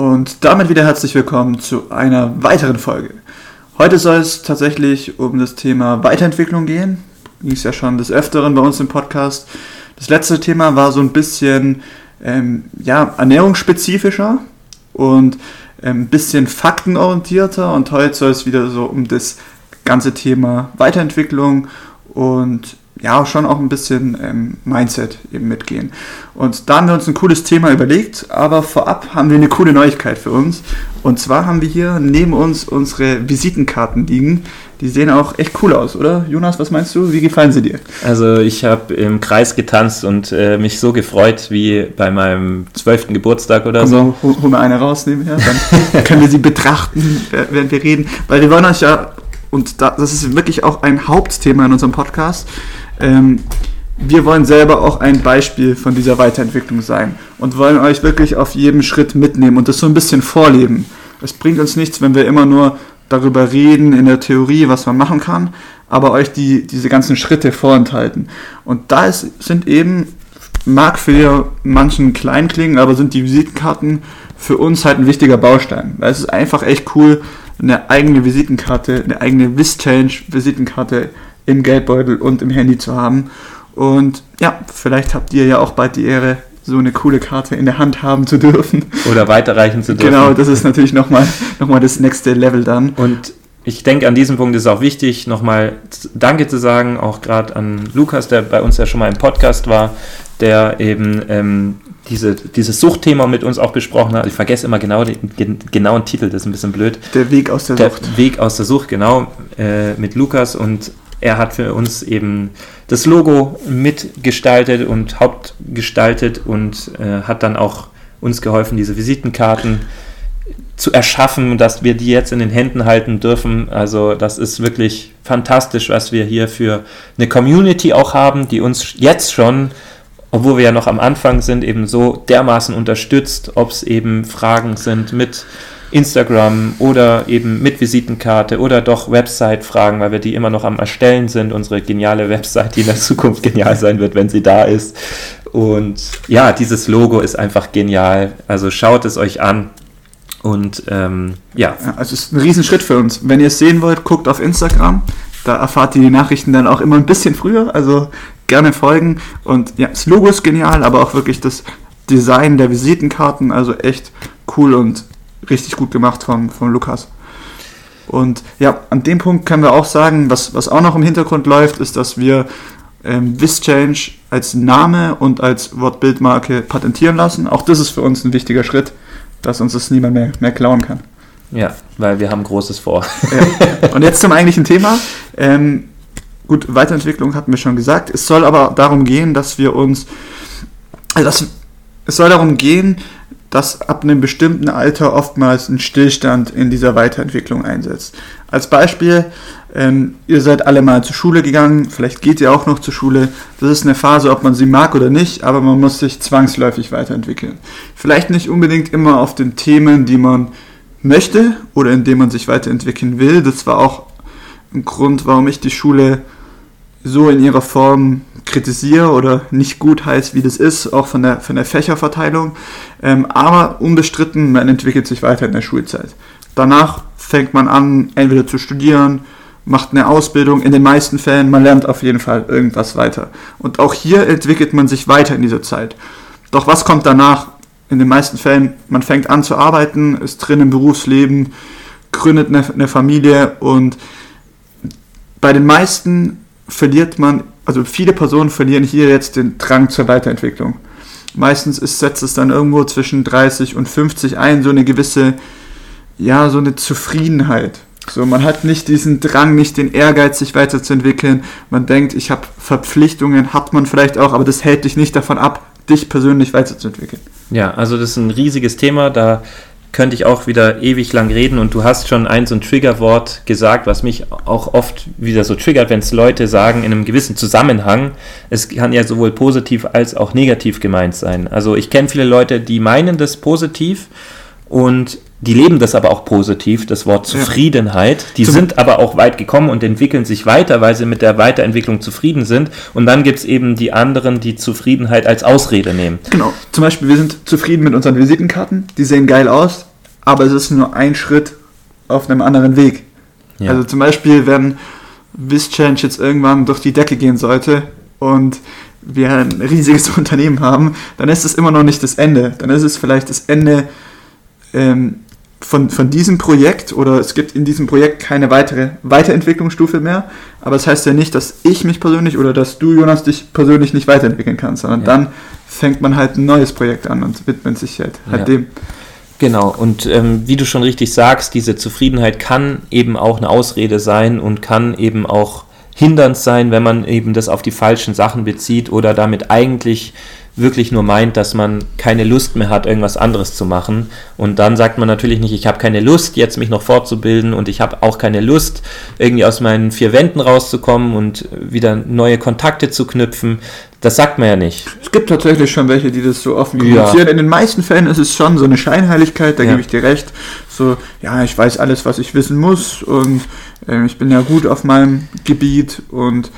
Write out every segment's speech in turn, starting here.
Und damit wieder herzlich willkommen zu einer weiteren Folge. Heute soll es tatsächlich um das Thema Weiterentwicklung gehen. Ging es ja schon des Öfteren bei uns im Podcast. Das letzte Thema war so ein bisschen ähm, ja, ernährungsspezifischer und ein ähm, bisschen faktenorientierter. Und heute soll es wieder so um das ganze Thema Weiterentwicklung und ja, schon auch ein bisschen ähm, Mindset eben mitgehen. Und da haben wir uns ein cooles Thema überlegt, aber vorab haben wir eine coole Neuigkeit für uns. Und zwar haben wir hier neben uns unsere Visitenkarten liegen. Die sehen auch echt cool aus, oder? Jonas, was meinst du? Wie gefallen sie dir? Also ich habe im Kreis getanzt und äh, mich so gefreut wie bei meinem zwölften Geburtstag oder Komm, so. Hol, hol mal eine raus nebenher, dann können wir sie betrachten, während wir reden. Weil wir wollen euch ja, und das ist wirklich auch ein Hauptthema in unserem Podcast, ähm, wir wollen selber auch ein Beispiel von dieser Weiterentwicklung sein und wollen euch wirklich auf jedem Schritt mitnehmen und das so ein bisschen vorleben. Es bringt uns nichts, wenn wir immer nur darüber reden in der Theorie, was man machen kann, aber euch die, diese ganzen Schritte vorenthalten. Und da ist, sind eben, mag für manchen klein klingen, aber sind die Visitenkarten für uns halt ein wichtiger Baustein. Weil es ist einfach echt cool, eine eigene Visitenkarte, eine eigene Vischange-Visitenkarte im Geldbeutel und im Handy zu haben. Und ja, vielleicht habt ihr ja auch bald die Ehre, so eine coole Karte in der Hand haben zu dürfen. Oder weiterreichen zu dürfen. Genau, das ist natürlich nochmal noch mal das nächste Level dann. Und ich denke, an diesem Punkt ist es auch wichtig, nochmal Danke zu sagen, auch gerade an Lukas, der bei uns ja schon mal im Podcast war, der eben ähm, diese, dieses Suchtthema mit uns auch besprochen hat. Ich vergesse immer genau den genauen Titel, das ist ein bisschen blöd. Der Weg aus der, der Sucht. Der Weg aus der Sucht, genau, äh, mit Lukas und er hat für uns eben das Logo mitgestaltet und hauptgestaltet und äh, hat dann auch uns geholfen, diese Visitenkarten zu erschaffen, dass wir die jetzt in den Händen halten dürfen. Also das ist wirklich fantastisch, was wir hier für eine Community auch haben, die uns jetzt schon, obwohl wir ja noch am Anfang sind, eben so dermaßen unterstützt, ob es eben Fragen sind mit Instagram oder eben mit Visitenkarte oder doch Website-Fragen, weil wir die immer noch am Erstellen sind. Unsere geniale Website, die in der Zukunft genial sein wird, wenn sie da ist. Und ja, dieses Logo ist einfach genial. Also schaut es euch an. Und ähm, ja. ja. Also es ist ein Riesenschritt für uns. Wenn ihr es sehen wollt, guckt auf Instagram. Da erfahrt ihr die Nachrichten dann auch immer ein bisschen früher. Also gerne folgen. Und ja, das Logo ist genial, aber auch wirklich das Design der Visitenkarten. Also echt cool und richtig gut gemacht von, von Lukas. Und ja, an dem Punkt können wir auch sagen, was, was auch noch im Hintergrund läuft, ist, dass wir ähm, Vischange als Name und als Wortbildmarke patentieren lassen. Auch das ist für uns ein wichtiger Schritt, dass uns das niemand mehr, mehr klauen kann. Ja, weil wir haben Großes vor. Ja. Und jetzt zum eigentlichen Thema. Ähm, gut, Weiterentwicklung hatten wir schon gesagt. Es soll aber darum gehen, dass wir uns, also das, es soll darum gehen, dass ab einem bestimmten Alter oftmals ein Stillstand in dieser Weiterentwicklung einsetzt. Als Beispiel, ähm, ihr seid alle mal zur Schule gegangen, vielleicht geht ihr auch noch zur Schule. Das ist eine Phase, ob man sie mag oder nicht, aber man muss sich zwangsläufig weiterentwickeln. Vielleicht nicht unbedingt immer auf den Themen, die man möchte oder in denen man sich weiterentwickeln will. Das war auch ein Grund, warum ich die Schule so in ihrer Form kritisiere oder nicht gut heißt, wie das ist, auch von der, von der Fächerverteilung. Ähm, aber unbestritten, man entwickelt sich weiter in der Schulzeit. Danach fängt man an, entweder zu studieren, macht eine Ausbildung. In den meisten Fällen, man lernt auf jeden Fall irgendwas weiter. Und auch hier entwickelt man sich weiter in dieser Zeit. Doch was kommt danach? In den meisten Fällen, man fängt an zu arbeiten, ist drin im Berufsleben, gründet eine, eine Familie und bei den meisten verliert man, also viele Personen verlieren hier jetzt den Drang zur Weiterentwicklung. Meistens ist, setzt es dann irgendwo zwischen 30 und 50 ein, so eine gewisse, ja, so eine Zufriedenheit. So, man hat nicht diesen Drang, nicht den Ehrgeiz, sich weiterzuentwickeln. Man denkt, ich habe Verpflichtungen, hat man vielleicht auch, aber das hält dich nicht davon ab, dich persönlich weiterzuentwickeln. Ja, also das ist ein riesiges Thema. Da könnte ich auch wieder ewig lang reden und du hast schon ein so ein Triggerwort gesagt, was mich auch oft wieder so triggert, wenn es Leute sagen in einem gewissen Zusammenhang. Es kann ja sowohl positiv als auch negativ gemeint sein. Also ich kenne viele Leute, die meinen das positiv und die leben das aber auch positiv, das Wort Zufriedenheit. Die Zum sind aber auch weit gekommen und entwickeln sich weiter, weil sie mit der Weiterentwicklung zufrieden sind. Und dann gibt es eben die anderen, die Zufriedenheit als Ausrede nehmen. Genau. Zum Beispiel, wir sind zufrieden mit unseren Visitenkarten. Die sehen geil aus. aber es ist nur ein Schritt auf einem anderen Weg. Ja. Also zum Beispiel, wenn VisChange jetzt irgendwann durch die Decke gehen sollte und wir ein riesiges Unternehmen haben, dann ist es immer noch nicht das Ende. Dann ist es vielleicht das Ende ähm, von, von diesem Projekt oder es gibt in diesem Projekt keine weitere Weiterentwicklungsstufe mehr. Aber das heißt ja nicht, dass ich mich persönlich oder dass du, Jonas, dich persönlich nicht weiterentwickeln kannst, sondern Ja. dann fängt man halt ein neues Projekt an und widmet sich halt, halt Ja. dem. Genau, und ähm, wie du schon richtig sagst, diese Zufriedenheit kann eben auch eine Ausrede sein und kann eben auch hindernd sein, wenn man eben das auf die falschen Sachen bezieht oder damit eigentlich wirklich nur meint, dass man keine Lust mehr hat, irgendwas anderes zu machen. Und dann sagt man natürlich nicht, ich habe keine Lust, jetzt mich noch fortzubilden und ich habe auch keine Lust, irgendwie aus meinen vier Wänden rauszukommen und wieder neue Kontakte zu knüpfen. Das sagt man ja nicht. Es gibt tatsächlich schon welche, die das so offen Ja. kommunizieren. In den meisten Fällen ist es schon so eine Scheinheiligkeit, da Ja. gebe ich dir recht. So, ja, ich weiß alles, was ich wissen muss und ähm, ich bin ja gut auf meinem Gebiet und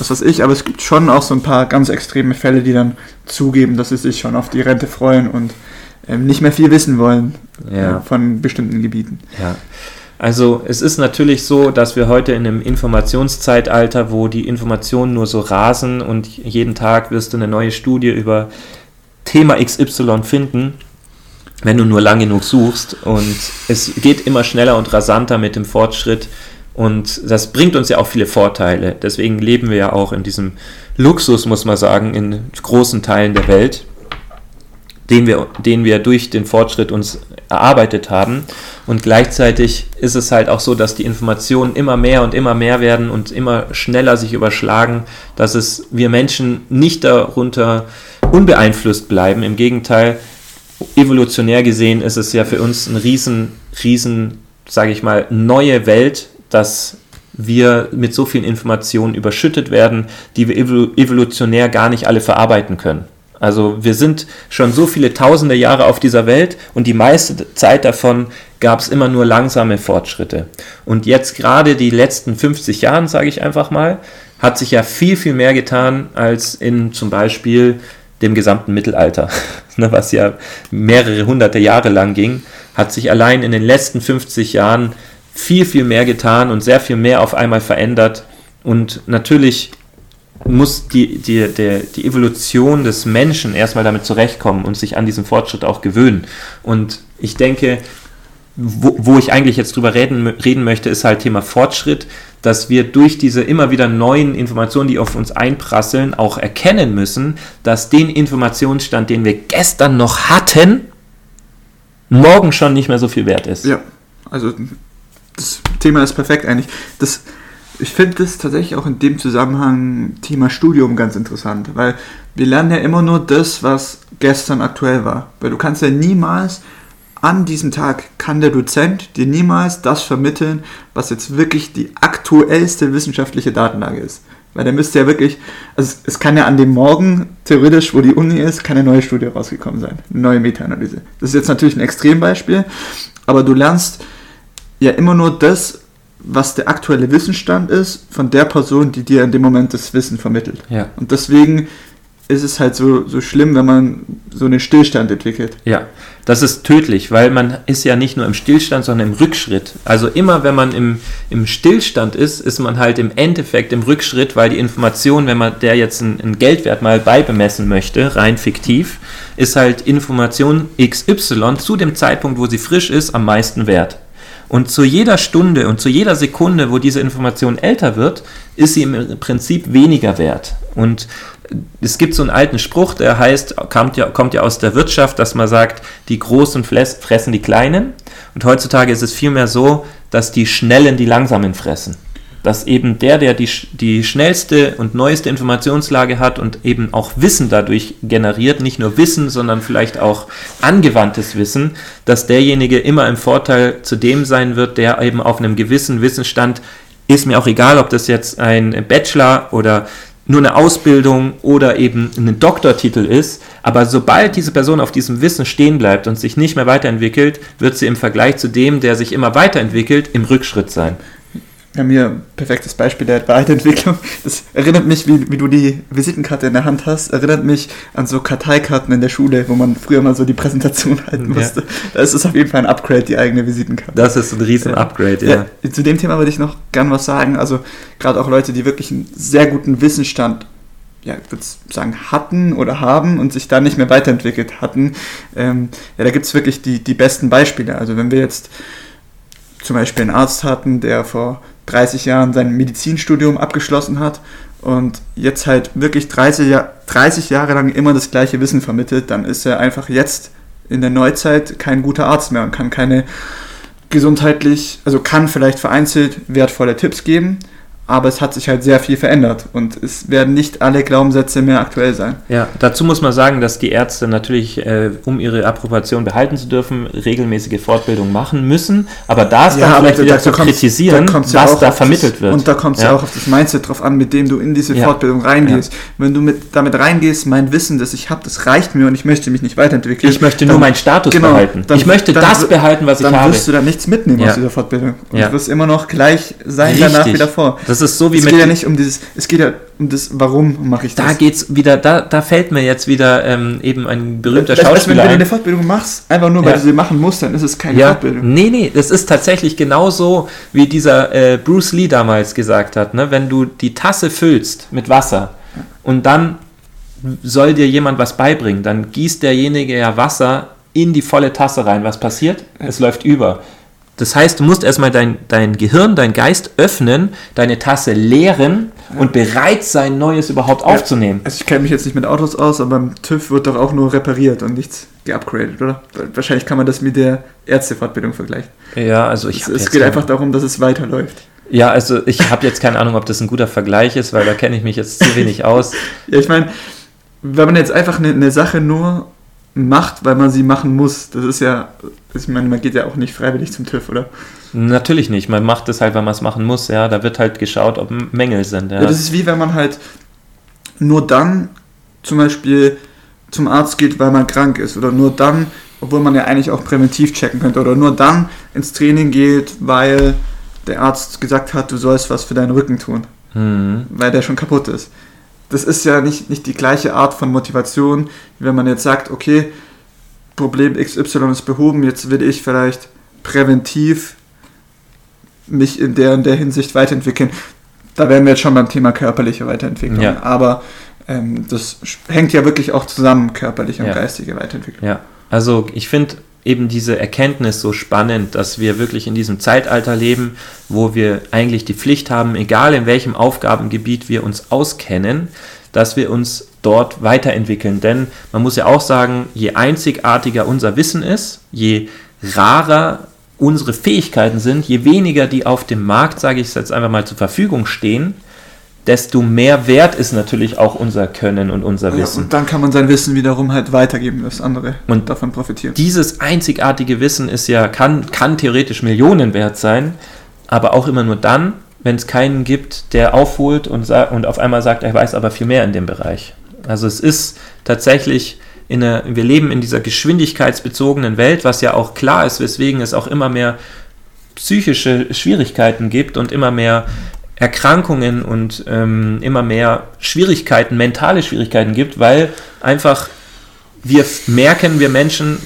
was weiß ich. Aber es gibt schon auch so ein paar ganz extreme Fälle, die dann zugeben, dass sie sich schon auf die Rente freuen und ähm, nicht mehr viel wissen wollen Ja. äh, von bestimmten Gebieten. Ja. Also es ist natürlich so, dass wir heute in einem Informationszeitalter, wo die Informationen nur so rasen und jeden Tag wirst du eine neue Studie über Thema XY finden, wenn du nur lang genug suchst. Und es geht immer schneller und rasanter mit dem Fortschritt. Und das bringt uns ja auch viele Vorteile. Deswegen leben wir ja auch in diesem Luxus, muss man sagen, in großen Teilen der Welt den wir, den wir durch den Fortschritt uns erarbeitet haben. Und gleichzeitig ist es halt auch so, dass die Informationen immer mehr und immer mehr werden und immer schneller sich überschlagen, dass es wir Menschen nicht darunter unbeeinflusst bleiben. Im Gegenteil, evolutionär gesehen ist es ja für uns ein riesen, riesen, sage ich mal, neue Welt, dass wir mit so vielen Informationen überschüttet werden, die wir evolu- evolutionär gar nicht alle verarbeiten können. Also wir sind schon so viele tausende Jahre auf dieser Welt und die meiste Zeit davon gab es immer nur langsame Fortschritte. Und jetzt gerade die letzten 50 Jahren, sage ich einfach mal, hat sich ja viel, viel mehr getan als in zum Beispiel dem gesamten Mittelalter, ne, was ja mehrere hunderte Jahre lang ging, hat sich allein in den letzten 50 Jahren viel, viel mehr getan und sehr viel mehr auf einmal verändert. Und natürlich muss die, die, der, die Evolution des Menschen erstmal damit zurechtkommen und sich an diesen Fortschritt auch gewöhnen. Und ich denke, wo, wo ich eigentlich jetzt drüber reden, reden möchte, ist halt Thema Fortschritt, dass wir durch diese immer wieder neuen Informationen, die auf uns einprasseln, auch erkennen müssen, dass den Informationsstand, den wir gestern noch hatten, morgen schon nicht mehr so viel wert ist. Ja, also das Thema ist perfekt eigentlich. Das, ich finde das tatsächlich auch in dem Zusammenhang Thema Studium ganz interessant, weil wir lernen ja immer nur das, was gestern aktuell war. Weil du kannst ja niemals an diesem Tag kann der Dozent dir niemals das vermitteln, was jetzt wirklich die aktuellste wissenschaftliche Datenlage ist. Weil der müsste ja wirklich, also es, es kann ja an dem Morgen, theoretisch, wo die Uni ist, keine neue Studie rausgekommen sein. Eine neue Meta-Analyse. Das ist jetzt natürlich ein Extrembeispiel, aber du lernst ja immer nur das, was der aktuelle Wissensstand ist, von der Person, die dir in dem Moment das Wissen vermittelt. Ja. Und deswegen ist es halt so, so schlimm, wenn man so einen Stillstand entwickelt. Ja, das ist tödlich, weil man ist ja nicht nur im Stillstand, sondern im Rückschritt. Also immer, wenn man im, im Stillstand ist, ist man halt im Endeffekt im Rückschritt, weil die Information, wenn man der jetzt einen, einen Geldwert mal beibemessen möchte, rein fiktiv, ist halt Information XY zu dem Zeitpunkt, wo sie frisch ist, am meisten wert. Und zu jeder Stunde und zu jeder Sekunde, wo diese Information älter wird, ist sie im Prinzip weniger wert. Und es gibt so einen alten Spruch, der heißt, kommt ja, kommt ja aus der Wirtschaft, dass man sagt, die Großen fressen die Kleinen. Und heutzutage ist es vielmehr so, dass die Schnellen die Langsamen fressen. Dass eben der, der die, die schnellste und neueste Informationslage hat und eben auch Wissen dadurch generiert, nicht nur Wissen, sondern vielleicht auch angewandtes Wissen, dass derjenige immer im Vorteil zu dem sein wird, der eben auf einem gewissen Wissensstand, ist mir auch egal, ob das jetzt ein Bachelor oder nur eine Ausbildung oder eben ein Doktortitel ist, aber sobald diese Person auf diesem Wissen stehen bleibt und sich nicht mehr weiterentwickelt, wird sie im Vergleich zu dem, der sich immer weiterentwickelt, im Rückschritt sein. Bei mir perfektes Beispiel der Weiterentwicklung. Das erinnert mich, wie, wie du die Visitenkarte in der Hand hast, erinnert mich an so Karteikarten in der Schule, wo man früher mal so die Präsentation halten musste. Ja. Da ist es auf jeden Fall ein Upgrade, die eigene Visitenkarte. Das ist ein riesen Upgrade, ja. ja. Zu dem Thema würde ich noch gern was sagen. Also gerade auch Leute, die wirklich einen sehr guten Wissensstand ja, ich würde sagen, hatten oder haben und sich da nicht mehr weiterentwickelt hatten. Ähm, ja, da gibt es wirklich die, die besten Beispiele. Also wenn wir jetzt zum Beispiel einen Arzt hatten, der vor 30 Jahren sein Medizinstudium abgeschlossen hat und jetzt halt wirklich 30, Jahr, 30 Jahre lang immer das gleiche Wissen vermittelt, dann ist er einfach jetzt in der Neuzeit kein guter Arzt mehr und kann keine gesundheitlich, also kann vielleicht vereinzelt wertvolle Tipps geben, aber es hat sich halt sehr viel verändert und es werden nicht alle Glaubenssätze mehr aktuell sein. Ja, dazu muss man sagen, dass die Ärzte natürlich, äh, um ihre Approbation behalten zu dürfen, regelmäßige Fortbildung machen müssen, aber da ist ja, dann vielleicht wieder zu kritisieren, da was ja da vermittelt das, wird. Und da kommt es ja. ja. auch auf das Mindset drauf an, mit dem du in diese Fortbildung reingehst. Wenn du mit, damit reingehst, mein Wissen, das ich habe, das reicht mir und ich möchte mich nicht weiterentwickeln. Ich möchte dann, nur meinen Status genau, behalten. Dann, ich möchte dann, das behalten, was ich habe. Dann wirst du da nichts mitnehmen aus dieser Fortbildung und du wirst immer noch gleich sein Richtig. danach wie davor. Das ist so wie es mit. Es geht ja nicht um dieses, es geht ja um das, warum mache ich das. Da geht's wieder, da, da fällt mir jetzt wieder ähm, eben ein berühmter das Schauspieler. Heißt, wenn du eine Fortbildung machst, einfach nur weil ja. du sie machen musst, dann ist es keine ja. Fortbildung. Nee, nee, das ist tatsächlich genauso, wie dieser äh, Bruce Lee damals gesagt hat. Ne? Wenn du die Tasse füllst mit Wasser und dann soll dir jemand was beibringen, dann gießt derjenige ja Wasser in die volle Tasse rein. Was passiert? Es läuft über. Das heißt, du musst erstmal dein, dein Gehirn, dein Geist öffnen, deine Tasse leeren und bereit sein, Neues überhaupt ja. aufzunehmen. Also ich kenne mich jetzt nicht mit Autos aus, aber beim TÜV wird doch auch nur repariert und nichts geupgradet, oder? Wahrscheinlich kann man das mit der Ärztefortbildung vergleichen. Ja, also ich Es, es geht einfach darum, dass es weiterläuft. Ja, also ich habe jetzt keine Ahnung, ob das ein guter Vergleich ist, weil da kenne ich mich jetzt zu wenig aus. ja, ich meine, wenn man jetzt einfach eine, eine Sache nur macht, weil man sie machen muss. Das ist ja, ich meine, man geht ja auch nicht freiwillig zum TÜV, oder? Natürlich nicht. Man macht es halt, weil man es machen muss. Ja, da wird halt geschaut, ob Mängel sind. Ja. ja, das ist wie wenn man halt nur dann zum Beispiel zum Arzt geht, weil man krank ist, oder nur dann, obwohl man ja eigentlich auch präventiv checken könnte, oder nur dann ins Training geht, weil der Arzt gesagt hat, du sollst was für deinen Rücken tun, mhm. weil der schon kaputt ist das ist ja nicht, nicht die gleiche Art von Motivation, wie wenn man jetzt sagt, okay, Problem XY ist behoben, jetzt will ich vielleicht präventiv mich in der und der Hinsicht weiterentwickeln. Da wären wir jetzt schon beim Thema körperliche Weiterentwicklung. Ja. Aber ähm, das hängt ja wirklich auch zusammen, körperliche und ja. geistige Weiterentwicklung. Ja, also ich finde, eben diese Erkenntnis so spannend, dass wir wirklich in diesem Zeitalter leben, wo wir eigentlich die Pflicht haben, egal in welchem Aufgabengebiet wir uns auskennen, dass wir uns dort weiterentwickeln. Denn man muss ja auch sagen, je einzigartiger unser Wissen ist, je rarer unsere Fähigkeiten sind, je weniger die auf dem Markt, sage ich jetzt einfach mal, zur Verfügung stehen, desto mehr wert ist natürlich auch unser Können und unser Wissen. Ja, und dann kann man sein Wissen wiederum halt weitergeben, dass andere und davon profitieren. Dieses einzigartige Wissen ist ja, kann, kann theoretisch Millionen wert sein, aber auch immer nur dann, wenn es keinen gibt, der aufholt und, und auf einmal sagt, er weiß aber viel mehr in dem Bereich. Also es ist tatsächlich in einer, wir leben in dieser geschwindigkeitsbezogenen Welt, was ja auch klar ist, weswegen es auch immer mehr psychische Schwierigkeiten gibt und immer mehr Erkrankungen und ähm, immer mehr Schwierigkeiten, mentale Schwierigkeiten gibt, weil einfach wir merken, wir Menschen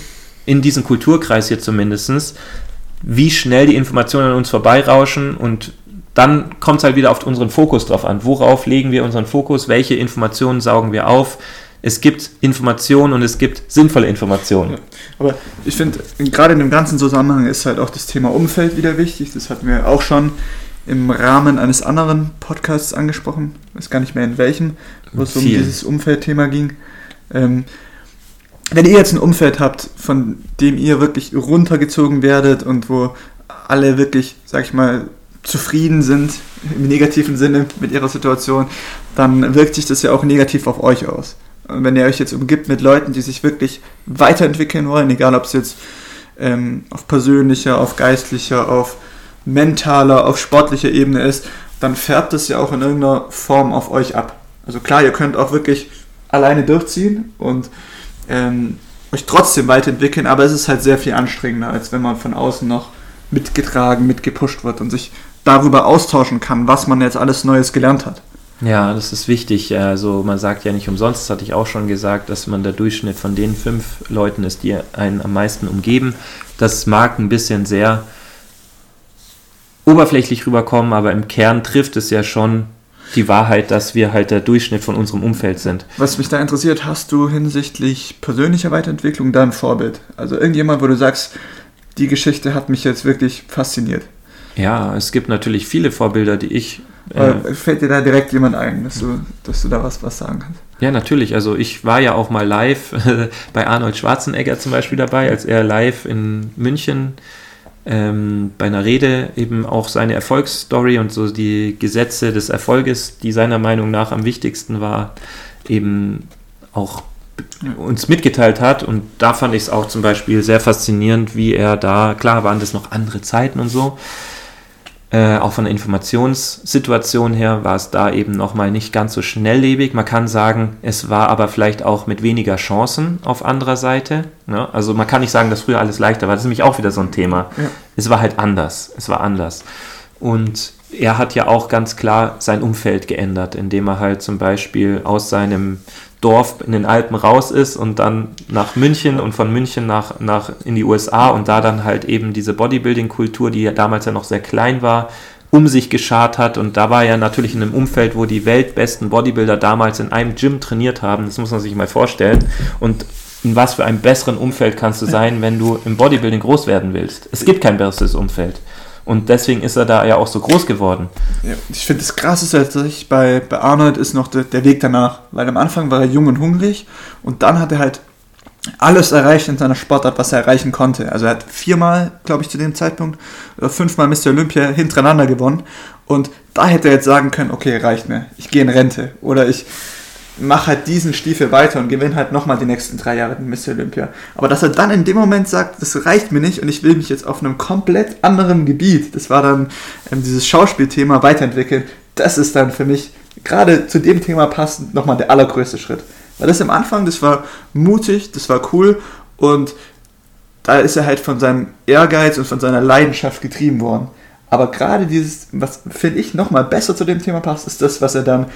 in diesem Kulturkreis hier zumindest, wie schnell die Informationen an uns vorbeirauschen und dann kommt es halt wieder auf unseren Fokus drauf an. Worauf legen wir unseren Fokus? Welche Informationen saugen wir auf? Es gibt Informationen und es gibt sinnvolle Informationen. Ja, aber ich finde, gerade in dem ganzen Zusammenhang ist halt auch das Thema Umfeld wieder wichtig. Das hatten wir auch schon im Rahmen eines anderen Podcasts angesprochen, weiß gar nicht mehr in welchem, wo es um dieses Umfeldthema ging. Ähm, wenn ihr jetzt ein Umfeld habt, von dem ihr wirklich runtergezogen werdet und wo alle wirklich, sag ich mal, zufrieden sind, im negativen Sinne mit ihrer Situation, dann wirkt sich das ja auch negativ auf euch aus. Und wenn ihr euch jetzt umgibt mit Leuten, die sich wirklich weiterentwickeln wollen, egal ob es jetzt ähm, auf persönlicher, auf geistlicher, auf mentaler, auf sportlicher Ebene ist, dann färbt es ja auch in irgendeiner Form auf euch ab. Also klar, ihr könnt auch wirklich alleine durchziehen und ähm, euch trotzdem weiterentwickeln, aber es ist halt sehr viel anstrengender, als wenn man von außen noch mitgetragen, mitgepusht wird und sich darüber austauschen kann, was man jetzt alles Neues gelernt hat. Ja, das ist wichtig. Also man sagt ja nicht umsonst, das hatte ich auch schon gesagt, dass man der Durchschnitt von den fünf Leuten ist, die einen am meisten umgeben. Das mag ein bisschen sehr oberflächlich rüberkommen, aber im Kern trifft es ja schon die Wahrheit, dass wir halt der Durchschnitt von unserem Umfeld sind. Was mich da interessiert, hast du hinsichtlich persönlicher Weiterentwicklung da ein Vorbild? Also irgendjemand, wo du sagst, die Geschichte hat mich jetzt wirklich fasziniert. Ja, es gibt natürlich viele Vorbilder, die ich. Äh, fällt dir da direkt jemand ein, dass du, dass du da was, was sagen kannst? Ja, natürlich. Also ich war ja auch mal live bei Arnold Schwarzenegger zum Beispiel dabei, als er live in München ähm, bei einer Rede eben auch seine Erfolgsstory und so die Gesetze des Erfolges, die seiner Meinung nach am wichtigsten war, eben auch uns mitgeteilt hat. Und da fand ich es auch zum Beispiel sehr faszinierend, wie er da, klar waren das noch andere Zeiten und so, äh, auch von der Informationssituation her war es da eben nochmal nicht ganz so schnelllebig. Man kann sagen, es war aber vielleicht auch mit weniger Chancen auf anderer Seite. Ne? Also man kann nicht sagen, dass früher alles leichter war. Das ist nämlich auch wieder so ein Thema. Ja. Es war halt anders. Es war anders. Und er hat ja auch ganz klar sein Umfeld geändert, indem er halt zum Beispiel aus seinem Dorf in den Alpen raus ist und dann nach München und von München nach, nach in die USA und da dann halt eben diese Bodybuilding-Kultur, die ja damals ja noch sehr klein war, um sich geschart hat. Und da war er natürlich in einem Umfeld, wo die weltbesten Bodybuilder damals in einem Gym trainiert haben. Das muss man sich mal vorstellen. Und in was für einem besseren Umfeld kannst du sein, wenn du im Bodybuilding groß werden willst? Es gibt kein besseres Umfeld. Und deswegen ist er da ja auch so groß geworden. Ja, ich finde das krasseste tatsächlich bei, bei Arnold ist noch der, der Weg danach. Weil am Anfang war er jung und hungrig und dann hat er halt alles erreicht in seiner Sportart, was er erreichen konnte. Also er hat viermal, glaube ich, zu dem Zeitpunkt, oder fünfmal Mr. Olympia hintereinander gewonnen. Und da hätte er jetzt sagen können, okay, reicht mir, ich gehe in Rente. Oder ich, mach halt diesen Stiefel weiter und gewinn halt nochmal die nächsten drei Jahre den Mr. Olympia. Aber dass er dann in dem Moment sagt, das reicht mir nicht und ich will mich jetzt auf einem komplett anderen Gebiet, das war dann ähm, dieses Schauspielthema weiterentwickeln, das ist dann für mich gerade zu dem Thema passend nochmal der allergrößte Schritt. Weil das am Anfang, das war mutig, das war cool und da ist er halt von seinem Ehrgeiz und von seiner Leidenschaft getrieben worden. Aber gerade dieses, was finde ich nochmal besser zu dem Thema passt, ist das, was er dann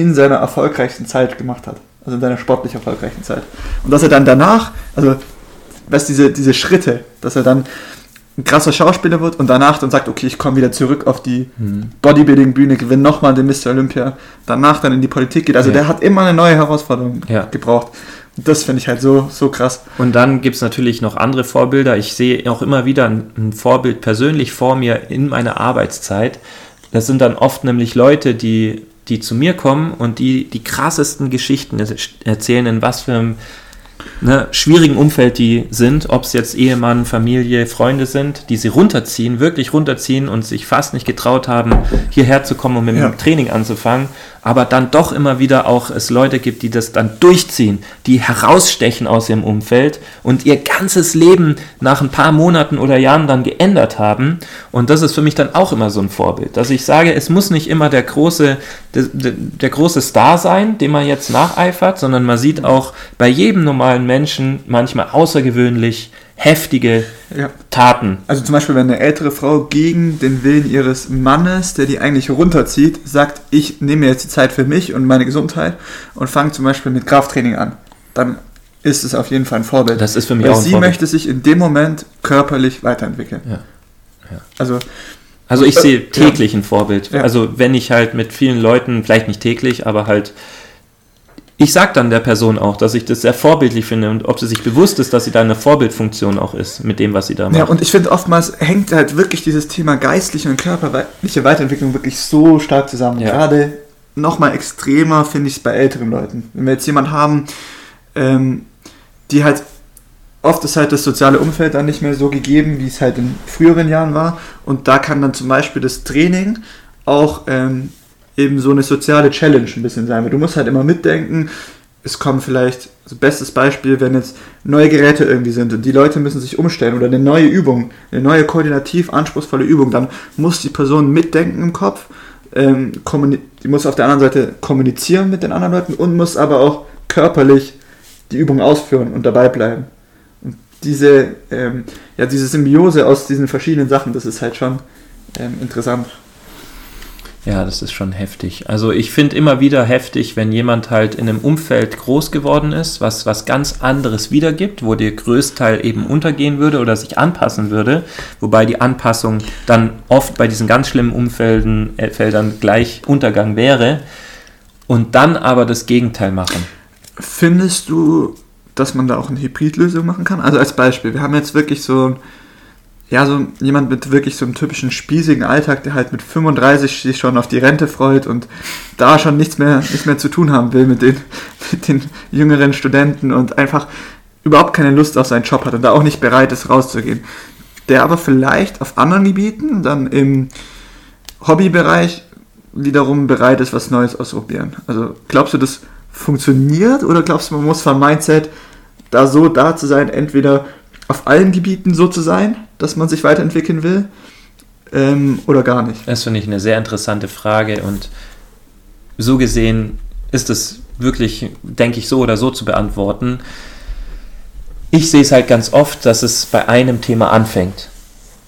in seiner erfolgreichsten Zeit gemacht hat. Also in seiner sportlich erfolgreichen Zeit. Und dass er dann danach, also weißt diese, diese Schritte, dass er dann ein krasser Schauspieler wird und danach dann sagt, okay, ich komme wieder zurück auf die mhm. Bodybuilding-Bühne, gewinne nochmal den Mr. Olympia, danach dann in die Politik geht. Also ja. der hat immer eine neue Herausforderung ja. gebraucht. Und das finde ich halt so, so krass. Und dann gibt es natürlich noch andere Vorbilder. Ich sehe auch immer wieder ein, ein Vorbild persönlich vor mir in meiner Arbeitszeit. Das sind dann oft nämlich Leute, die die zu mir kommen und die die krassesten Geschichten erzählen, in was für einem ne, schwierigen Umfeld die sind, ob es jetzt Ehemann, Familie, Freunde sind, die sie runterziehen, wirklich runterziehen und sich fast nicht getraut haben, hierher zu kommen, um mit ja. dem Training anzufangen aber dann doch immer wieder auch es Leute gibt, die das dann durchziehen, die herausstechen aus ihrem Umfeld und ihr ganzes Leben nach ein paar Monaten oder Jahren dann geändert haben. Und das ist für mich dann auch immer so ein Vorbild, dass ich sage, es muss nicht immer der große, der, der große Star sein, dem man jetzt nacheifert, sondern man sieht auch bei jedem normalen Menschen manchmal außergewöhnlich heftige ja. Taten. Also zum Beispiel, wenn eine ältere Frau gegen den Willen ihres Mannes, der die eigentlich runterzieht, sagt, ich nehme jetzt die Zeit für mich und meine Gesundheit und fange zum Beispiel mit Krafttraining an, dann ist es auf jeden Fall ein Vorbild. Das ist für mich Weil auch ein sie Vorbild. möchte sich in dem Moment körperlich weiterentwickeln. Ja. ja. Also also ich sehe täglich ein Vorbild. Also wenn ich halt mit vielen Leuten, vielleicht nicht täglich, aber halt ich sage dann der Person auch, dass ich das sehr vorbildlich finde und ob sie sich bewusst ist, dass sie da eine Vorbildfunktion auch ist mit dem, was sie da macht. Ja, und ich finde oftmals hängt halt wirklich dieses Thema geistliche und körperliche Weiterentwicklung wirklich so stark zusammen. Ja. Gerade nochmal extremer finde ich es bei älteren Leuten. Wenn wir jetzt jemanden haben, ähm, die halt oft ist halt das soziale Umfeld dann nicht mehr so gegeben, wie es halt in früheren Jahren war. Und da kann dann zum Beispiel das Training auch ähm, eben so eine soziale Challenge ein bisschen sein. Weil du musst halt immer mitdenken, es kommen vielleicht, also bestes Beispiel, wenn jetzt neue Geräte irgendwie sind und die Leute müssen sich umstellen oder eine neue Übung, eine neue koordinativ anspruchsvolle Übung, dann muss die Person mitdenken im Kopf, ähm, die muss auf der anderen Seite kommunizieren mit den anderen Leuten und muss aber auch körperlich die Übung ausführen und dabei bleiben. Und diese, ähm, ja, diese Symbiose aus diesen verschiedenen Sachen, das ist halt schon ähm, interessant. Ja, das ist schon heftig. Also ich finde immer wieder heftig, wenn jemand halt in einem Umfeld groß geworden ist, was was ganz anderes wiedergibt, wo der Größteil eben untergehen würde oder sich anpassen würde, wobei die Anpassung dann oft bei diesen ganz schlimmen Umfelden äh, Feldern gleich Untergang wäre und dann aber das Gegenteil machen. Findest du, dass man da auch eine Hybridlösung machen kann? Also als Beispiel, wir haben jetzt wirklich so ja, so jemand mit wirklich so einem typischen spießigen Alltag, der halt mit 35 sich schon auf die Rente freut und da schon nichts mehr, nichts mehr zu tun haben will mit den, mit den jüngeren Studenten und einfach überhaupt keine Lust auf seinen Job hat und da auch nicht bereit ist, rauszugehen. Der aber vielleicht auf anderen Gebieten, dann im Hobbybereich, wiederum bereit ist, was Neues auszuprobieren. Also glaubst du, das funktioniert oder glaubst du, man muss vom Mindset da so da zu sein, entweder auf allen Gebieten so zu sein, dass man sich weiterentwickeln will, ähm, oder gar nicht? Das finde ich eine sehr interessante Frage und so gesehen ist es wirklich, denke ich, so oder so zu beantworten. Ich sehe es halt ganz oft, dass es bei einem Thema anfängt.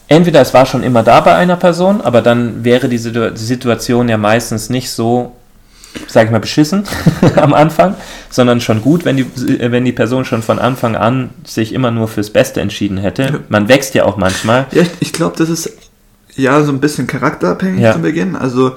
Entweder es war schon immer da bei einer Person, aber dann wäre die Situation ja meistens nicht so sage ich mal, beschissen am Anfang, sondern schon gut, wenn die, wenn die Person schon von Anfang an sich immer nur fürs Beste entschieden hätte. Man wächst ja auch manchmal. Ja, ich, ich glaube, das ist ja so ein bisschen charakterabhängig ja. zu Beginn. Also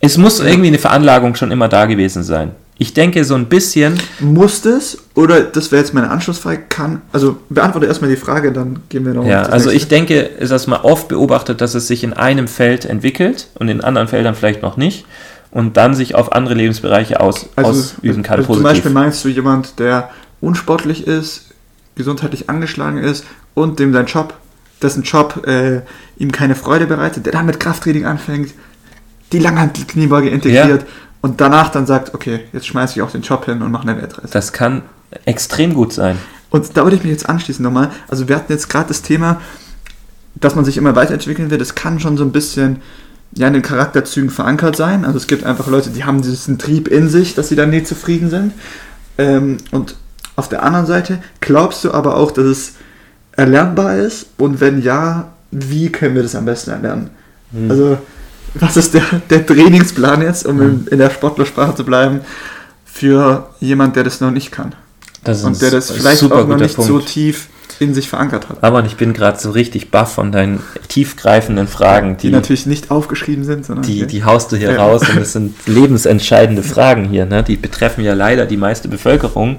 es muss ja. irgendwie eine Veranlagung schon immer da gewesen sein. Ich denke, so ein bisschen. Muss das? Oder das wäre jetzt meine Anschlussfrage, kann. Also beantworte erstmal die Frage, dann gehen wir noch. Ja, also nächste. ich denke, dass man oft beobachtet, dass es sich in einem Feld entwickelt und in anderen Feldern vielleicht noch nicht und dann sich auf andere Lebensbereiche aus, also, ausüben kann. Also zum Beispiel meinst du jemand, der unsportlich ist, gesundheitlich angeschlagen ist und dem sein Job, dessen Job äh, ihm keine Freude bereitet, der dann mit Krafttraining anfängt, die Langhantel-Kniebeuge integriert ja. und danach dann sagt, okay, jetzt schmeiße ich auch den Job hin und mache eine Weltreise. Das kann extrem gut sein. Und da würde ich mich jetzt anschließen nochmal. Also wir hatten jetzt gerade das Thema, dass man sich immer weiterentwickeln will. Das kann schon so ein bisschen ja, in den Charakterzügen verankert sein. Also es gibt einfach Leute, die haben diesen Trieb in sich, dass sie dann nie zufrieden sind. Ähm, und auf der anderen Seite, glaubst du aber auch, dass es erlernbar ist? Und wenn ja, wie können wir das am besten erlernen? Mhm. Also, was ist der, der Trainingsplan jetzt, um mhm. in, in, der Sportlersprache zu bleiben, für jemand, der das noch nicht kann? Und der das vielleicht auch noch nicht Punkt. so tief in sich verankert hat. Aber ich bin gerade so richtig baff von deinen tiefgreifenden Fragen. Die, die natürlich nicht aufgeschrieben sind, sondern. Die, die haust du hier ja. raus und es sind lebensentscheidende Fragen hier. Ne? Die betreffen ja leider die meiste Bevölkerung.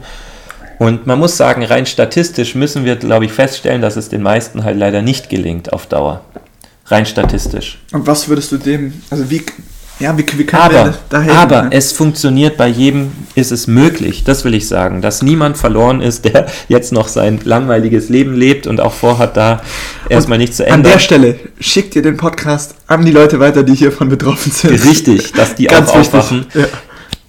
Und man muss sagen, rein statistisch müssen wir, glaube ich, feststellen, dass es den meisten halt leider nicht gelingt auf Dauer. Rein statistisch. Und was würdest du dem, also wie, ja, wie, wie können aber, wir da helfen? Aber ne? es funktioniert bei jedem, ist es möglich, das will ich sagen, dass niemand verloren ist, der jetzt noch sein langweiliges Leben lebt und auch vorhat, da erstmal nichts zu ändern. An der Stelle schickt ihr den Podcast an die Leute weiter, die hiervon betroffen sind. Richtig, dass die auch aufwachen. Ja.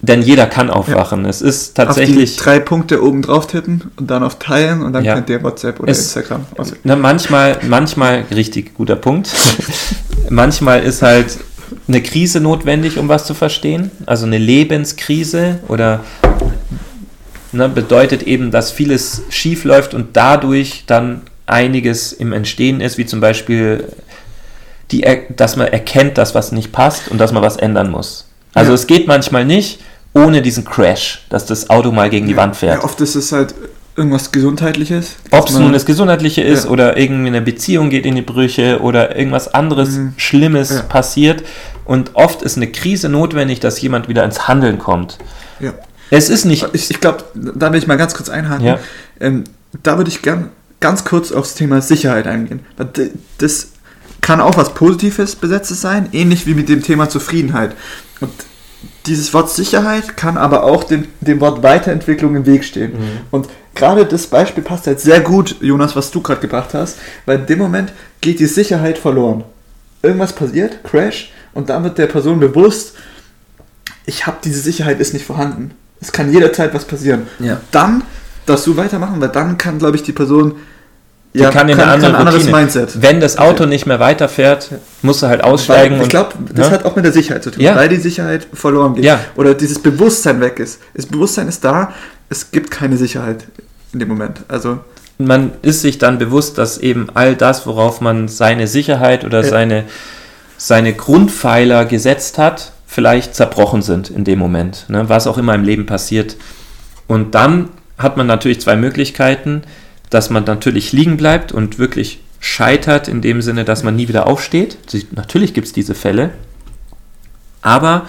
Denn jeder kann aufwachen. Ja. Es ist tatsächlich. Auf die drei Punkte oben drauf tippen und dann auf Teilen und dann ja. könnt ihr WhatsApp oder es, Instagram. Na, manchmal, manchmal, richtig guter Punkt. manchmal ist halt eine Krise notwendig, um was zu verstehen. Also eine Lebenskrise oder ne, bedeutet eben, dass vieles schief läuft und dadurch dann einiges im Entstehen ist, wie zum Beispiel, die, dass man erkennt, dass was nicht passt und dass man was ändern muss. Also ja. es geht manchmal nicht ohne diesen Crash, dass das Auto mal gegen die Wand fährt. Ja, oft ist es halt irgendwas Gesundheitliches. Ob es nun das Gesundheitliche ist ja. oder irgendeine Beziehung geht in die Brüche oder irgendwas anderes mhm. Schlimmes ja. passiert. Und oft ist eine Krise notwendig, dass jemand wieder ins Handeln kommt. Ja. Es ist nicht. Ich, ich glaube, da will ich mal ganz kurz einhaken. Ja. Ähm, da würde ich gern ganz kurz aufs Thema Sicherheit eingehen. Das kann auch was Positives besetztes sein, ähnlich wie mit dem Thema Zufriedenheit. Und dieses Wort Sicherheit kann aber auch dem, dem Wort Weiterentwicklung im Weg stehen. Mhm. Und gerade das Beispiel passt halt sehr gut, Jonas, was du gerade gebracht hast, weil in dem Moment geht die Sicherheit verloren. Irgendwas passiert, Crash, und dann wird der Person bewusst, ich habe diese Sicherheit ist nicht vorhanden. Es kann jederzeit was passieren. Ja. Dann darfst du weitermachen, weil dann kann, glaube ich, die Person die ja, kann in kann, eine andere kann anderes Mindset. Wenn das Auto nicht mehr weiterfährt, musst du halt aussteigen. Weil, ich glaube, das ja? hat auch mit der Sicherheit zu tun, ja. weil die Sicherheit verloren geht. Ja. Oder dieses Bewusstsein weg ist. Das Bewusstsein ist da, es gibt keine Sicherheit in dem Moment. Also man ist sich dann bewusst, dass eben all das, worauf man seine Sicherheit oder Ja. seine, seine Grundpfeiler gesetzt hat, vielleicht zerbrochen sind in dem Moment, ne? was auch immer im Leben passiert. Und dann hat man natürlich zwei Möglichkeiten, dass man natürlich liegen bleibt und wirklich scheitert in dem Sinne, dass man nie wieder aufsteht. Natürlich gibt es diese Fälle, aber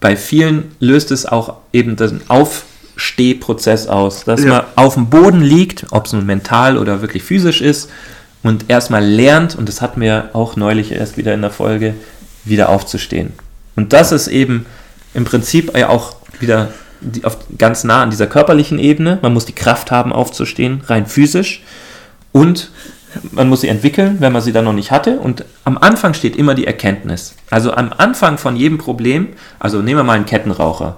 bei vielen löst es auch eben den Aufstehprozess aus, dass Ja. man auf dem Boden liegt, ob es nun mental oder wirklich physisch ist, und erstmal lernt, und das hatten wir auch neulich erst wieder in der Folge, wieder aufzustehen. Und das ist eben im Prinzip ja auch wieder die, auf, ganz nah an dieser körperlichen Ebene. Man muss die Kraft haben, aufzustehen, rein physisch. Und man muss sie entwickeln, wenn man sie dann noch nicht hatte. Und am Anfang steht immer die Erkenntnis. Also am Anfang von jedem Problem, also nehmen wir mal einen Kettenraucher.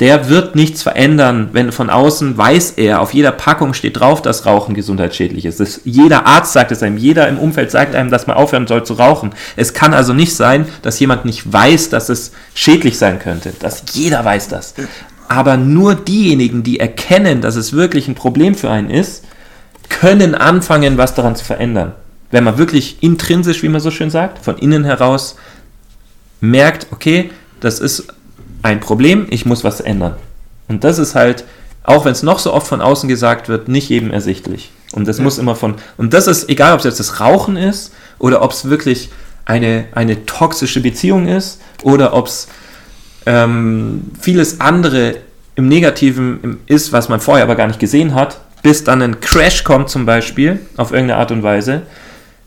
Der wird nichts verändern, wenn von außen weiß er, auf jeder Packung steht drauf, dass Rauchen gesundheitsschädlich ist. Das, jeder Arzt sagt es einem, jeder im Umfeld sagt einem, dass man aufhören soll zu rauchen. Es kann also nicht sein, dass jemand nicht weiß, dass es schädlich sein könnte. Dass jeder weiß das. Aber nur diejenigen, die erkennen, dass es wirklich ein Problem für einen ist, können anfangen, was daran zu verändern. Wenn man wirklich intrinsisch, wie man so schön sagt, von innen heraus merkt, okay, das ist ein Problem, ich muss was ändern. Und das ist halt, auch wenn es noch so oft von außen gesagt wird, nicht jedem ersichtlich. Und das Ja. muss immer von, und das ist egal, ob es jetzt das Rauchen ist oder ob es wirklich eine, eine toxische Beziehung ist oder ob es ähm, vieles andere im Negativen ist, was man vorher aber gar nicht gesehen hat, bis dann ein Crash kommt zum Beispiel, auf irgendeine Art und Weise,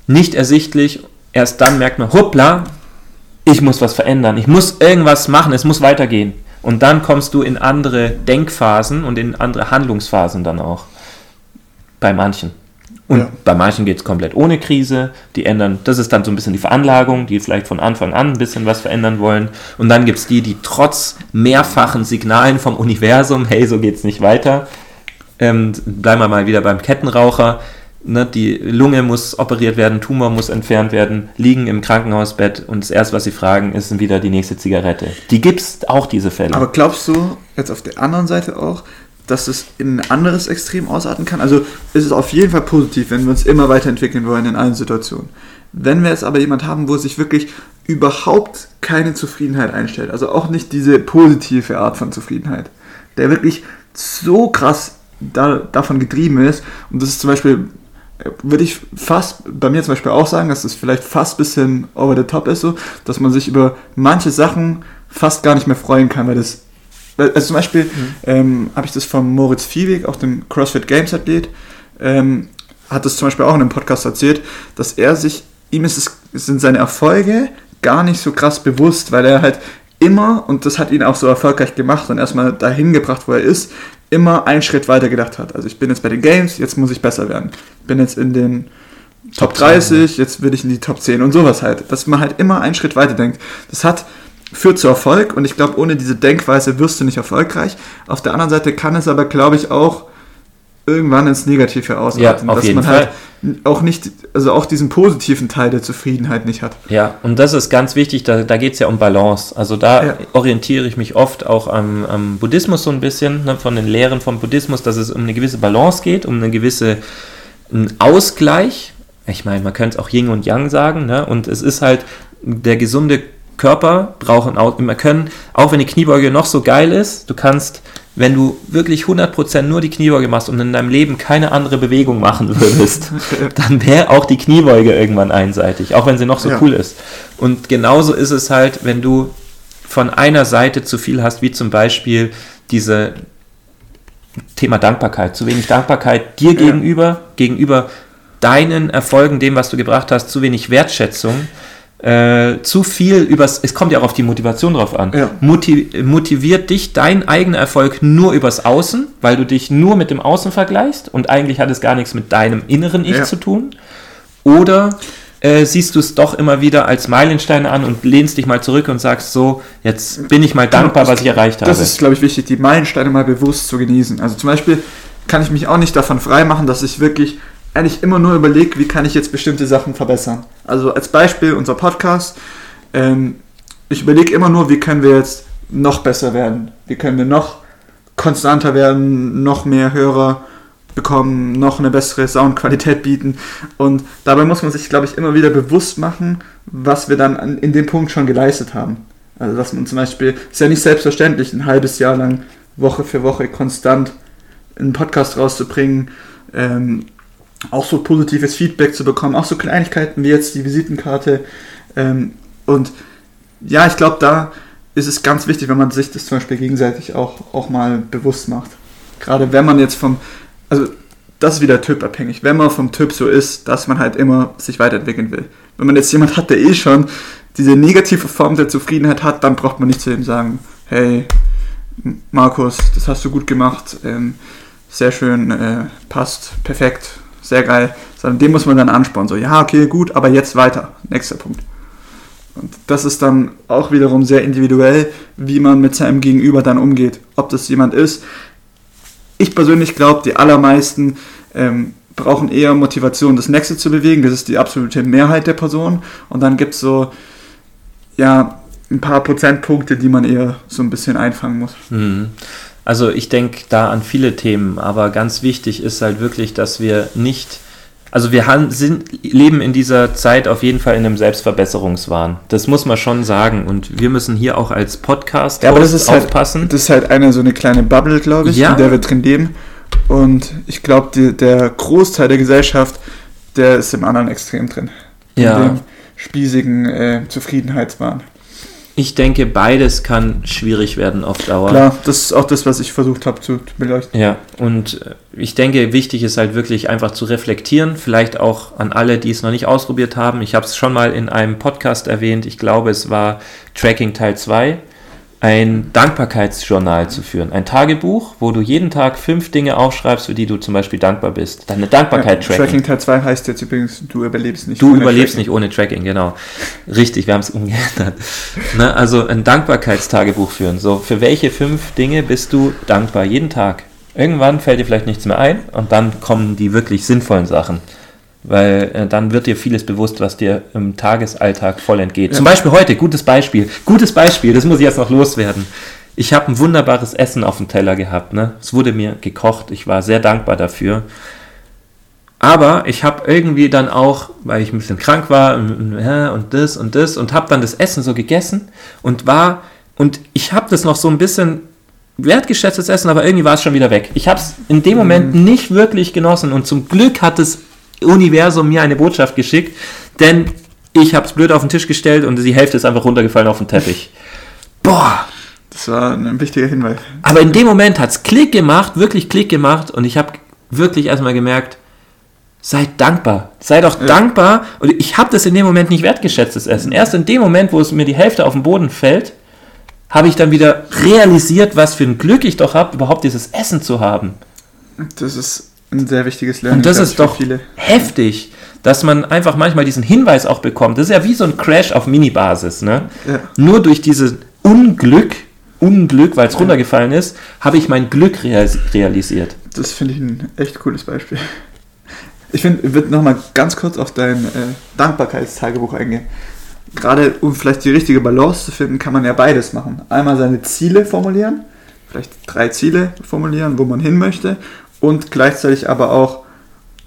nicht ersichtlich, erst dann merkt man, hoppla, ich muss was verändern, ich muss irgendwas machen, es muss weitergehen. Und dann kommst du in andere Denkphasen und in andere Handlungsphasen dann auch. Bei manchen. Und Ja. bei manchen geht es komplett ohne Krise. Die ändern, das ist dann so ein bisschen die Veranlagung, die vielleicht von Anfang an ein bisschen was verändern wollen. Und dann gibt es die, die trotz mehrfachen Signalen vom Universum, hey, so geht's nicht weiter, ähm, bleiben wir mal wieder beim Kettenraucher. Ne, die Lunge muss operiert werden, Tumor muss entfernt werden, liegen im Krankenhausbett und das erste, was sie fragen, ist wieder die nächste Zigarette. Die gibt's auch, diese Fälle. Aber glaubst du jetzt auf der anderen Seite auch, dass es in ein anderes Extrem ausarten kann? Also ist es auf jeden Fall positiv, wenn wir uns immer weiterentwickeln wollen in allen Situationen. Wenn wir jetzt aber jemand haben, wo sich wirklich überhaupt keine Zufriedenheit einstellt, also auch nicht diese positive Art von Zufriedenheit, der wirklich so krass da, davon getrieben ist, und das ist zum Beispiel, würde ich fast bei mir zum Beispiel auch sagen, dass es vielleicht fast ein bisschen over the top ist, so, dass man sich über manche Sachen fast gar nicht mehr freuen kann, weil das also zum Beispiel ähm, habe ich das von Moritz Viehweg, auch dem CrossFit Games Athlet, ähm, hat das zum Beispiel auch in einem Podcast erzählt, dass er sich, ihm ist es, sind seine Erfolge gar nicht so krass bewusst, weil er halt immer, und das hat ihn auch so erfolgreich gemacht und erstmal dahin gebracht, wo er ist, immer einen Schritt weiter gedacht hat. Also ich bin jetzt bei den Games, jetzt muss ich besser werden. Bin jetzt in den Top 30, jetzt will ich in die Top 10 und sowas halt. Dass man halt immer einen Schritt weiter denkt. Das hat führt zu Erfolg und ich glaube, ohne diese Denkweise wirst du nicht erfolgreich. Auf der anderen Seite kann es aber, glaube ich, auch irgendwann ins Negative ausarten, Ja, dass man Fall. halt auch nicht, also auch diesen positiven Teil der Zufriedenheit nicht hat. Ja, und das ist ganz wichtig, da, da geht es ja um Balance. Also da Ja. orientiere ich mich oft auch am, am Buddhismus so ein bisschen, ne, von den Lehren vom Buddhismus, dass es um eine gewisse Balance geht, um eine gewisse einen Ausgleich. Ich meine, man könnte es auch Yin und Yang sagen, ne? und es ist halt, der gesunde Körper braucht ein Aus- wir können, auch wenn die Kniebeuge noch so geil ist, du kannst, wenn du wirklich 100% nur die Kniebeuge machst und in deinem Leben keine andere Bewegung machen würdest, dann wäre auch die Kniebeuge irgendwann einseitig, auch wenn sie noch so Ja. cool ist. Und genauso ist es halt, wenn du von einer Seite zu viel hast, wie zum Beispiel diese Thema Dankbarkeit, zu wenig Dankbarkeit dir Ja. gegenüber, gegenüber deinen Erfolgen, dem, was du gebracht hast, zu wenig Wertschätzung, äh, zu viel übers, es kommt ja auch auf die Motivation drauf an. Ja. Motiv, motiviert dich dein eigener Erfolg nur übers Außen, weil du dich nur mit dem Außen vergleichst und eigentlich hat es gar nichts mit deinem inneren Ich Ja. zu tun? Oder äh, siehst du es doch immer wieder als Meilensteine an und lehnst dich mal zurück und sagst so, jetzt bin ich mal dankbar, was ich erreicht habe. Das ist, glaube ich, wichtig, die Meilensteine mal bewusst zu genießen. Also zum Beispiel kann ich mich auch nicht davon freimachen, dass ich wirklich eigentlich immer nur überlege, wie kann ich jetzt bestimmte Sachen verbessern. Also als Beispiel unser Podcast. Ähm, ich überlege immer nur, wie können wir jetzt noch besser werden? Wie können wir noch konstanter werden, noch mehr Hörer bekommen, noch eine bessere Soundqualität bieten. Und dabei muss man sich, glaube ich, immer wieder bewusst machen, was wir dann an, in dem Punkt schon geleistet haben. Also dass man zum Beispiel, ist ja nicht selbstverständlich, ein halbes Jahr lang Woche für Woche konstant einen Podcast rauszubringen, ähm, auch so positives Feedback zu bekommen, auch so Kleinigkeiten wie jetzt die Visitenkarte. Ähm, und ja, ich glaube, da ist es ganz wichtig, wenn man sich das zum Beispiel gegenseitig auch, auch mal bewusst macht. Gerade wenn man jetzt vom, also das ist wieder typabhängig, wenn man vom Typ so ist, dass man halt immer sich weiterentwickeln will. Wenn man jetzt jemand hat, der eh schon diese negative Form der Zufriedenheit hat, dann braucht man nicht zu ihm sagen, hey, Markus, das hast du gut gemacht, ähm, sehr schön, äh, passt, perfekt, sehr geil. Sondern dem muss man dann anspornen, so, ja, okay, gut, aber jetzt weiter, nächster Punkt. Und das ist dann auch wiederum sehr individuell, wie man mit seinem Gegenüber dann umgeht. Ob das jemand ist. Ich persönlich glaube, die allermeisten ähm, brauchen eher Motivation, das Nächste zu bewegen. Das ist die absolute Mehrheit der Personen. Und dann gibt es so, ja, ein paar Prozentpunkte, die man eher so ein bisschen einfangen muss. Mhm. Also ich denke da an viele Themen, aber ganz wichtig ist halt wirklich, dass wir nicht, also wir haben, sind, leben in dieser Zeit auf jeden Fall in einem Selbstverbesserungswahn. Das muss man schon sagen und wir müssen hier auch als Podcast ja, aber das ist halt- aufpassen. Halt, das ist halt eine so eine kleine Bubble, glaube ich, ja. in der wir drin leben. Und ich glaube, der Großteil der Gesellschaft, der ist im anderen Extrem drin. Ja. In dem spießigen äh, Zufriedenheitswahn. Ich denke, beides kann schwierig werden auf Dauer. Klar, das ist auch das, was ich versucht habe zu beleuchten. Ja, und äh, ich denke, wichtig ist halt wirklich einfach zu reflektieren, vielleicht auch an alle, die es noch nicht ausprobiert haben. Ich habe es schon mal in einem Podcast erwähnt, ich glaube, es war Tracking Teil 2 ein Dankbarkeitsjournal zu führen. Ein Tagebuch, wo du jeden Tag fünf Dinge aufschreibst, für die du zum Beispiel dankbar bist. Deine Dankbarkeit ja, tracken. Tracking Teil 2 heißt jetzt übrigens, du überlebst nicht. Du überlebst Tracking. nicht ohne Tracking, genau. Richtig, wir haben es umgeändert. ne, also ein Dankbarkeitstagebuch führen. So, für welche fünf Dinge bist du dankbar jeden Tag? Irgendwann fällt dir vielleicht nichts mehr ein und dann kommen die wirklich sinnvollen Sachen weil äh, dann wird dir vieles bewusst, was dir im Tagesalltag voll entgeht. Zum Beispiel heute, gutes Beispiel, gutes Beispiel, das muss ich jetzt noch loswerden. Ich habe ein wunderbares Essen auf dem Teller gehabt. Ne? Es wurde mir gekocht, ich war sehr dankbar dafür. Aber ich habe irgendwie dann auch, weil ich ein bisschen krank war und, und das und das und habe dann das Essen so gegessen und war und ich habe das noch so ein bisschen wertgeschätztes Essen, aber irgendwie war es schon wieder weg. Ich habe es in dem Moment mhm. nicht wirklich genossen und zum Glück hat es Universum mir eine Botschaft geschickt, denn ich habe es blöd auf den Tisch gestellt und die Hälfte ist einfach runtergefallen auf den Teppich. Boah! Das war ein wichtiger Hinweis. Aber in dem Moment hat es Klick gemacht, wirklich Klick gemacht und ich habe wirklich erstmal gemerkt, seid dankbar. Seid auch ja. dankbar. Und ich habe das in dem Moment nicht wertgeschätzt, das Essen. Erst in dem Moment, wo es mir die Hälfte auf den Boden fällt, habe ich dann wieder realisiert, was für ein Glück ich doch habe, überhaupt dieses Essen zu haben. Das ist ein sehr wichtiges Lernen. Und das ist doch viele. heftig, dass man einfach manchmal diesen Hinweis auch bekommt. Das ist ja wie so ein Crash auf Mini-Basis. Ne? Ja. Nur durch dieses Unglück, Unglück, weil es ja. runtergefallen ist, habe ich mein Glück realisiert. Das finde ich ein echt cooles Beispiel. Ich finde, würde nochmal ganz kurz auf dein äh, Dankbarkeitstagebuch eingehen. Gerade um vielleicht die richtige Balance zu finden, kann man ja beides machen. Einmal seine Ziele formulieren, vielleicht drei Ziele formulieren, wo man hin möchte und gleichzeitig aber auch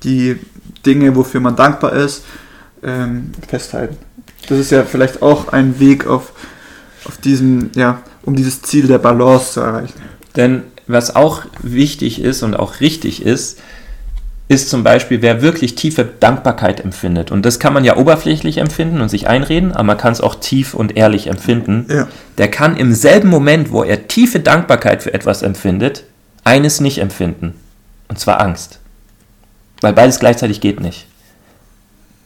die Dinge, wofür man dankbar ist, ähm, festhalten. Das ist ja vielleicht auch ein Weg auf, auf diesem, ja, um dieses Ziel der Balance zu erreichen. Denn was auch wichtig ist und auch richtig ist, ist zum Beispiel, wer wirklich tiefe Dankbarkeit empfindet. Und das kann man ja oberflächlich empfinden und sich einreden, aber man kann es auch tief und ehrlich empfinden. Ja. Der kann im selben Moment, wo er tiefe Dankbarkeit für etwas empfindet, eines nicht empfinden. Und zwar Angst. Weil beides gleichzeitig geht nicht.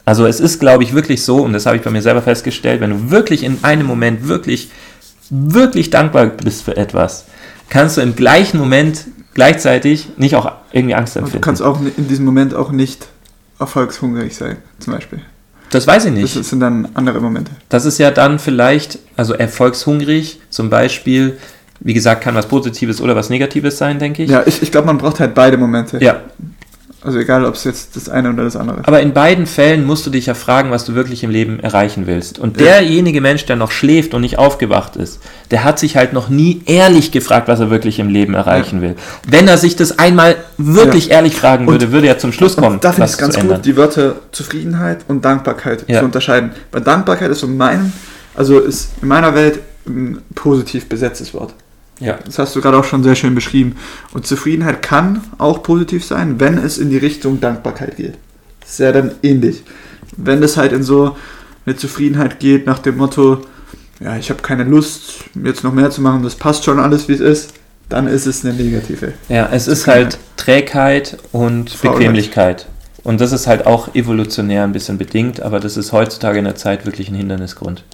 Also es ist, glaube ich, wirklich so, und das habe ich bei mir selber festgestellt, wenn du wirklich in einem Moment wirklich, wirklich dankbar bist für etwas, kannst du im gleichen Moment gleichzeitig nicht auch irgendwie Angst empfinden. Du kannst auch in diesem Moment auch nicht erfolgshungrig sein, zum Beispiel. Das weiß ich nicht. Das sind dann andere Momente. Das ist ja dann vielleicht, also erfolgshungrig, zum Beispiel, wie gesagt, kann was Positives oder was Negatives sein, denke ich. Ja, ich, ich glaube, man braucht halt beide Momente. Ja. Also egal, ob es jetzt das eine oder das andere ist. Aber in beiden Fällen musst du dich ja fragen, was du wirklich im Leben erreichen willst. Und derjenige Mensch, der noch schläft und nicht aufgewacht ist, der hat sich halt noch nie ehrlich gefragt, was er wirklich im Leben erreichen will. Wenn er sich das einmal wirklich Ja. ehrlich fragen würde, würde er zum Schluss kommen, Und da finde ich es ganz ändern. gut, die Wörter Zufriedenheit und Dankbarkeit Ja. zu unterscheiden. Weil Dankbarkeit ist in meinem, also ist in meiner Welt ein positiv besetztes Wort. Ja. Das hast du gerade auch schon sehr schön beschrieben. Und Zufriedenheit kann auch positiv sein, wenn es in die Richtung Dankbarkeit geht. Das ist ja dann ähnlich. Wenn es halt in so eine Zufriedenheit geht nach dem Motto, ja, ich habe keine Lust, jetzt noch mehr zu machen, das passt schon alles, wie es ist, dann ist es eine negative. Ja, es ist halt Trägheit und Faulheit. Bequemlichkeit. Und das ist halt auch evolutionär ein bisschen bedingt, aber das ist heutzutage in der Zeit wirklich ein Hindernisgrund.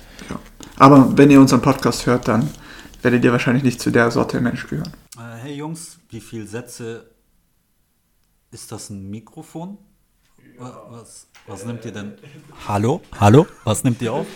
Aber wenn ihr unseren Podcast hört, dann werdet ihr wahrscheinlich nicht zu der Sorte Mensch gehören. Äh, hey Jungs, wie viele Sätze ist das ein Mikrofon? Wa- Was, was nimmt ihr denn? Hallo? Hallo? Was nimmt ihr auf?